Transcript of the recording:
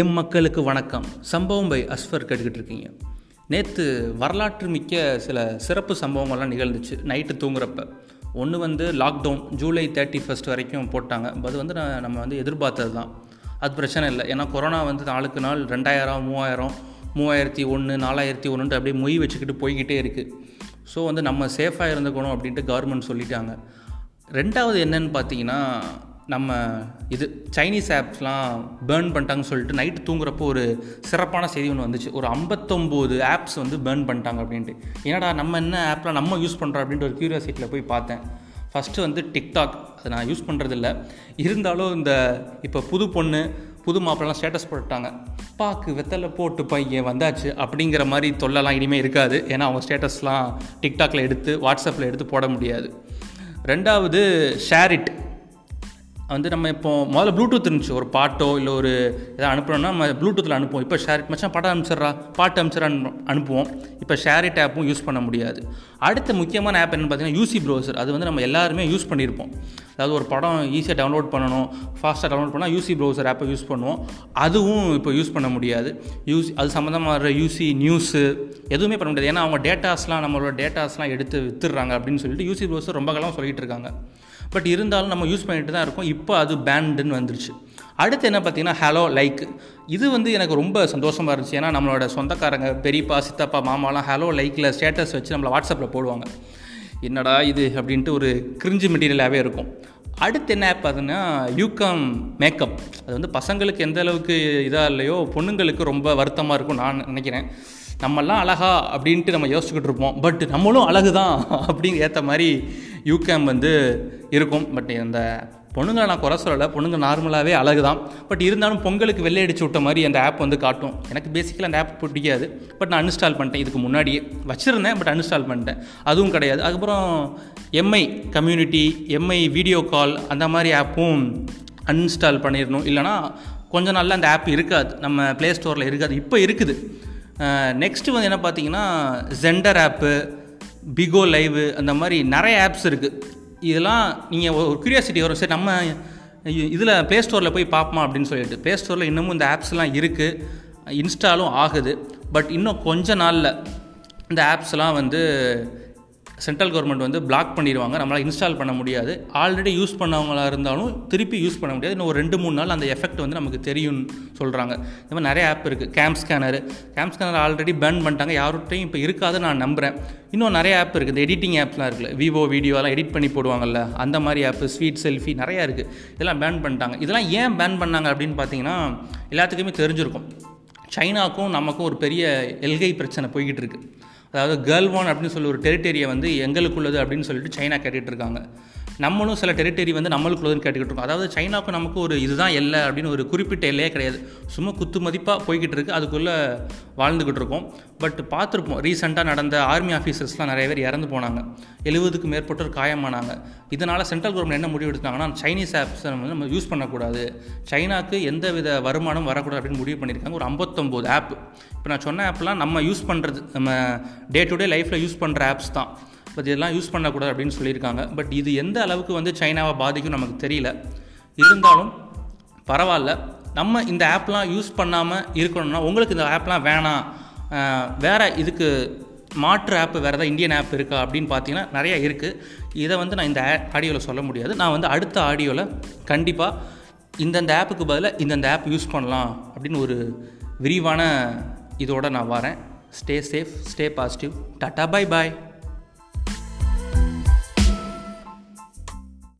M மக்களுக்கு வணக்கம். சம்பவம் பை அஸ்வர் கேட்டுக்கிட்டு இருக்கீங்க. நேற்று வரலாற்று மிக்க சில சிறப்பு சம்பவங்கள்லாம் நிகழ்ந்துச்சு நைட்டு தூங்குறப்ப. ஒன்று வந்து லாக்டவுன் ஜூலை தேர்ட்டி ஃபஸ்ட் வரைக்கும் போட்டாங்க. அது வந்து நான் நம்ம வந்து எதிர்பார்த்தது தான் அது பிரச்சனை இல்லை. ஏன்னா கொரோனா வந்து நாளுக்கு நாள் ரெண்டாயிரம் மூவாயிரம் மூவாயிரத்தி ஒன்று நாலாயிரத்தி ஒன்றுன்ட்டு அப்படியே மொய் வச்சுக்கிட்டு போய்கிட்டே இருக்குது ஸோ வந்து நம்ம சேஃபாக இருந்துக்கணும் அப்படின்ட்டு கவர்மெண்ட் சொல்லிட்டாங்க. ரெண்டாவது என்னன்னு பார்த்தீங்கன்னா நம்ம இது சைனீஸ் ஆப்ஸ்லாம் பேர்ன் பண்ணிட்டாங்கன்னு சொல்லிட்டு நைட்டு தூங்குறப்போ ஒரு சிறப்பான செய்தி ஒன்று வந்துச்சு. ஒரு ஐம்பத்தொம்போது ஆப்ஸ் வந்து பேர்ன் பண்ணிட்டாங்க அப்படின்ட்டு. என்னடா நம்ம என்ன ஆப்லாம் நம்ம யூஸ் பண்ணுறோம் அப்படின்ட்டு ஒரு க்யூரியாசிட்டியில் போய் பார்த்தேன். ஃபஸ்ட்டு வந்து டிக்டாக் அதை நான் யூஸ் பண்ணுறதில்ல இருந்தாலும் இந்த இப்போ புது பொண்ணு புது மாப்பிள்ளலாம் ஸ்டேட்டஸ் போட்டுட்டாங்க. பாக்கு வெத்தலை போட்டு பையன் வந்தாச்சு அப்படிங்கிற மாதிரி தொல்லலாம் இனிமேல் இருக்காது. ஏன்னா அவங்க ஸ்டேட்டஸ்லாம் டிக்டாக்ல எடுத்து வாட்ஸ்அப்பில் எடுத்து போட முடியாது. ரெண்டாவது ஷேரிட் வந்து நம்ம இப்போ முதல்ல ப்ளூடூத் இருந்துச்சு. ஒரு பாட்டோ இல்லை ஒரு எதாவது அனுப்புகிறோம்னா நம்ம ப்ளூடூத்தில் அனுப்புவோம். இப்போ ஷேர் மச்சான் படம் அனுப்பிச்சிட்றா பாட்டு அனுப்பிச்சிட்றா அனுப்புவோம். இப்போ ஷேரிட் ஆப்பும் யூஸ் பண்ண முடியாது. அடுத்த முக்கியமான ஆப் என்னென்னு பார்த்தீங்கன்னா யூசி ப்ரௌசர் அது வந்து நம்ம எல்லாருமே யூஸ் பண்ணியிருப்போம் அதாவது ஒரு படம் ஈஸியாக டவுன்லோட் பண்ணணும் ஃபாஸ்ட்டாக டவுன்லோட் பண்ணால் யூசி ப்ரௌசர் ஆப்பை யூஸ் பண்ணுவோம். அதுவும் இப்போ யூஸ் பண்ண முடியாது. யூஸ் அது சம்மந்தமாக வர யூசி நியூஸு எதுவுமே பண்ண முடியாது. ஏன்னா அவங்க டேட்டாஸ்லாம் நம்மளோட டேட்டாஸ்லாம் எடுத்து வித்துடுறாங்க அப்படின்னு சொல்லிட்டு யூசி ப்ரௌசர் ரொம்ப காலம் சொல்லிட்டு இருக்காங்க. பட் இருந்தாலும் நம்ம யூஸ் பண்ணிட்டு தான் இருக்கோம். இப்போ அது பேண்டுன்னு வந்துருச்சு. அடுத்து என்ன பார்த்தீங்கன்னா ஹலோ லைக் இது வந்து எனக்கு ரொம்ப சந்தோஷமாக இருந்துச்சு. ஏன்னா நம்மளோட சொந்தக்காரங்க பெரியப்பா சித்தப்பா மாமாலாம் ஹலோ லைக்கில் ஸ்டேட்டஸ் வச்சு நம்மளை வாட்ஸ்அப்பில் போடுவாங்க. என்னடா இது அப்படின்ட்டு ஒரு கிரிஞ்சு மெட்டீரியலாகவே இருக்கும். அடுத்து என்ன ஆப் பார்த்தீங்கன்னா யூகம் மேக்கப் அது வந்து பசங்களுக்கு எந்த அளவுக்கு இதாக இல்லையோ பொண்ணுங்களுக்கு ரொம்ப வருத்தமாக இருக்கும் நான் நினைக்கிறேன். நம்மெல்லாம் அழகா அப்படின்ட்டு நம்ம யோசிச்சுக்கிட்டு இருப்போம். பட் நம்மளும் அழகு தான் அப்படின்னு ஏற்ற மாதிரி யூகேம் வந்து இருக்கும். பட் இந்த பொண்ணுங்க நான் குறை சொல்லலை பொண்ணுங்க நார்மலாகவே அழகு தான் பட் இருந்தாலும் பொங்கலுக்கு வெள்ளை அடிச்சு விட்ட மாதிரி அந்த ஆப் வந்து காட்டும். எனக்கு பேசிக்கலாக அந்த ஆப் பிடிக்காது. பட் நான் அன்இன்ஸ்டால் பண்ணிட்டேன் இதுக்கு முன்னாடியே. வச்சுருந்தேன் பட் அன்இன்ஸ்டால் பண்ணிட்டேன். அதுவும் கிடையாது. அதுக்கப்புறம் MI community MI video call அந்த மாதிரி ஆப்பும் அன்இன்ஸ்டால் பண்ணிடணும். இல்லைனா கொஞ்சம் நாளில் அந்த ஆப் இருக்காது. நம்ம ப்ளே ஸ்டோரில் இருக்காது. இப்போ இருக்குது. நெக்ஸ்ட்டு வந்து என்ன பார்த்தீங்கன்னா ஜெண்டர் ஆப்பு பிகோ லைவு அந்த மாதிரி நிறைய ஆப்ஸ் இருக்குது இதெல்லாம் நீங்கள் ஒரு க்யூரியாசிட்டி வரும். சரி நம்ம இதில் ப்ளே ஸ்டோரில் போய் பார்ப்போம் அப்படின்னு சொல்லிட்டு ப்ளே ஸ்டோரில் இன்னமும் இந்த ஆப்ஸ்லாம் இருக்குது இன்ஸ்டாலும் ஆகுது. பட் இன்னும் கொஞ்ச நாளில் இந்த ஆப்ஸ்லாம் வந்து சென்ட்ரல் கவர்மெண்ட் வந்து பிளாக் பண்ணிடுவாங்க. நம்மளால் இன்ஸ்டால் பண்ண முடியாது. ஆல்ரெடி யூஸ் பண்ணவங்களாக இருந்தாலும் திருப்பி யூஸ் பண்ண முடியாது. இன்னும் ஒரு ரெண்டு மூணு நாள் அந்த எஃபெக்ட் வந்து நமக்கு தெரியும்னு சொல்கிறாங்க இந்த மாதிரி நிறைய ஆப் இருக்குது game scanner game scanner already ban பண்ணிட்டாங்க. யார்கிட்டையும் இப்போ இருக்காதுன்னு நான் நம்புகிறேன் இன்னும் நிறைய ஆப் இருக்குது இந்த எடிட்டிங் ஆப்ஸ்லாம் இருக்குல்ல. விவோ வீடியோலாம் எடிட் பண்ணி போடுவாங்கல்ல. அந்த மாதிரி ஆப்பு ஸ்வீட் செல்ஃபி நிறையா இருக்குது இதெல்லாம் பேன் பண்ணிட்டாங்க. இதெல்லாம் ஏன் பேன் பண்ணாங்க அப்படின்னு பார்த்தீங்கன்னா எல்லாத்துக்குமே தெரிஞ்சிருக்கும். சைனாக்கும் நமக்கும் ஒரு பெரிய எல்கை பிரச்சனை போய்கிட்டு இருக்குது அதாவது கேர்ள் ஒன் அப்படின்னு சொல்லி ஒரு டெரிட்டரியை வந்து எங்களுக்குள்ளது அப்படின்னு சொல்லிட்டு சைனா கேட்டுட்டு இருக்காங்க. நம்மளும் சில டெரிட்டரி வந்து நம்மளுக்குள்ளதுன்னு கேட்டுக்கிட்டு இருக்கோம். அதாவது சைனாவுக்கு நமக்கு ஒரு இதுதான் எல்லை அப்படின்னு ஒரு குறிப்பிட்ட எல்லையே கிடையாது. சும்மா குத்து மதிப்பாக போய்கிட்டு இருக்குது அதுக்குள்ளே வாழ்ந்துக்கிட்டு இருக்கோம். பட் பார்த்துருப்போம் ரீசெண்டாக நடந்த ஆர்மி ஆஃபீஸர்ஸ்லாம் நிறைய பேர் இறந்து போனாங்க. எழுபதுக்கு மேற்பட்டோர் காயமானாங்க. இதனால் சென்ட்ரல் கவர்மெண்ட் என்ன முடிவு எடுத்தாங்கன்னா சைனீஸ் ஆப்ஸை வந்து நம்ம யூஸ் பண்ணக்கூடாது. சைனாக்கு எந்த வித வருமானம் வரக்கூடாது அப்படின்னு முடிவு பண்ணியிருக்காங்க. ஒரு ஐம்பத்தொம்போது ஆப் இப்போ நான் சொன்ன ஆப்லாம் நம்ம யூஸ் பண்ணுறது நம்ம டே டு டே லைஃப்பில் யூஸ் பண்ணுற ஆப்ஸ் தான். பட் இதெல்லாம் யூஸ் பண்ணக்கூடாது அப்படின்னு சொல்லியிருக்காங்க. பட் இது எந்த அளவுக்கு வந்து சைனாவை பாதிக்கும் நமக்கு தெரியல. இருந்தாலும் பரவாயில்ல. நம்ம இந்த ஆப்லாம் யூஸ் பண்ணாமல் இருக்கணும்னா உங்களுக்கு இந்த ஆப்லாம் வேணாம். வேறு இதுக்கு மாற்று ஆப் வேறு ஏதாவது இந்தியன் ஆப் இருக்கா அப்படின்னு பார்த்தீங்கன்னா நிறைய இருக்குது இதை வந்து நான் இந்த ஆடியோவில் சொல்ல முடியாது. நான் வந்து அடுத்த ஆடியோவில் கண்டிப்பாக இந்தந்த ஆப்புக்கு பதிலாக இந்தந்த ஆப் யூஸ் பண்ணலாம் அப்படின்னு ஒரு விரிவான இதோடு நான் வரேன். Stay safe stay positive tata bye bye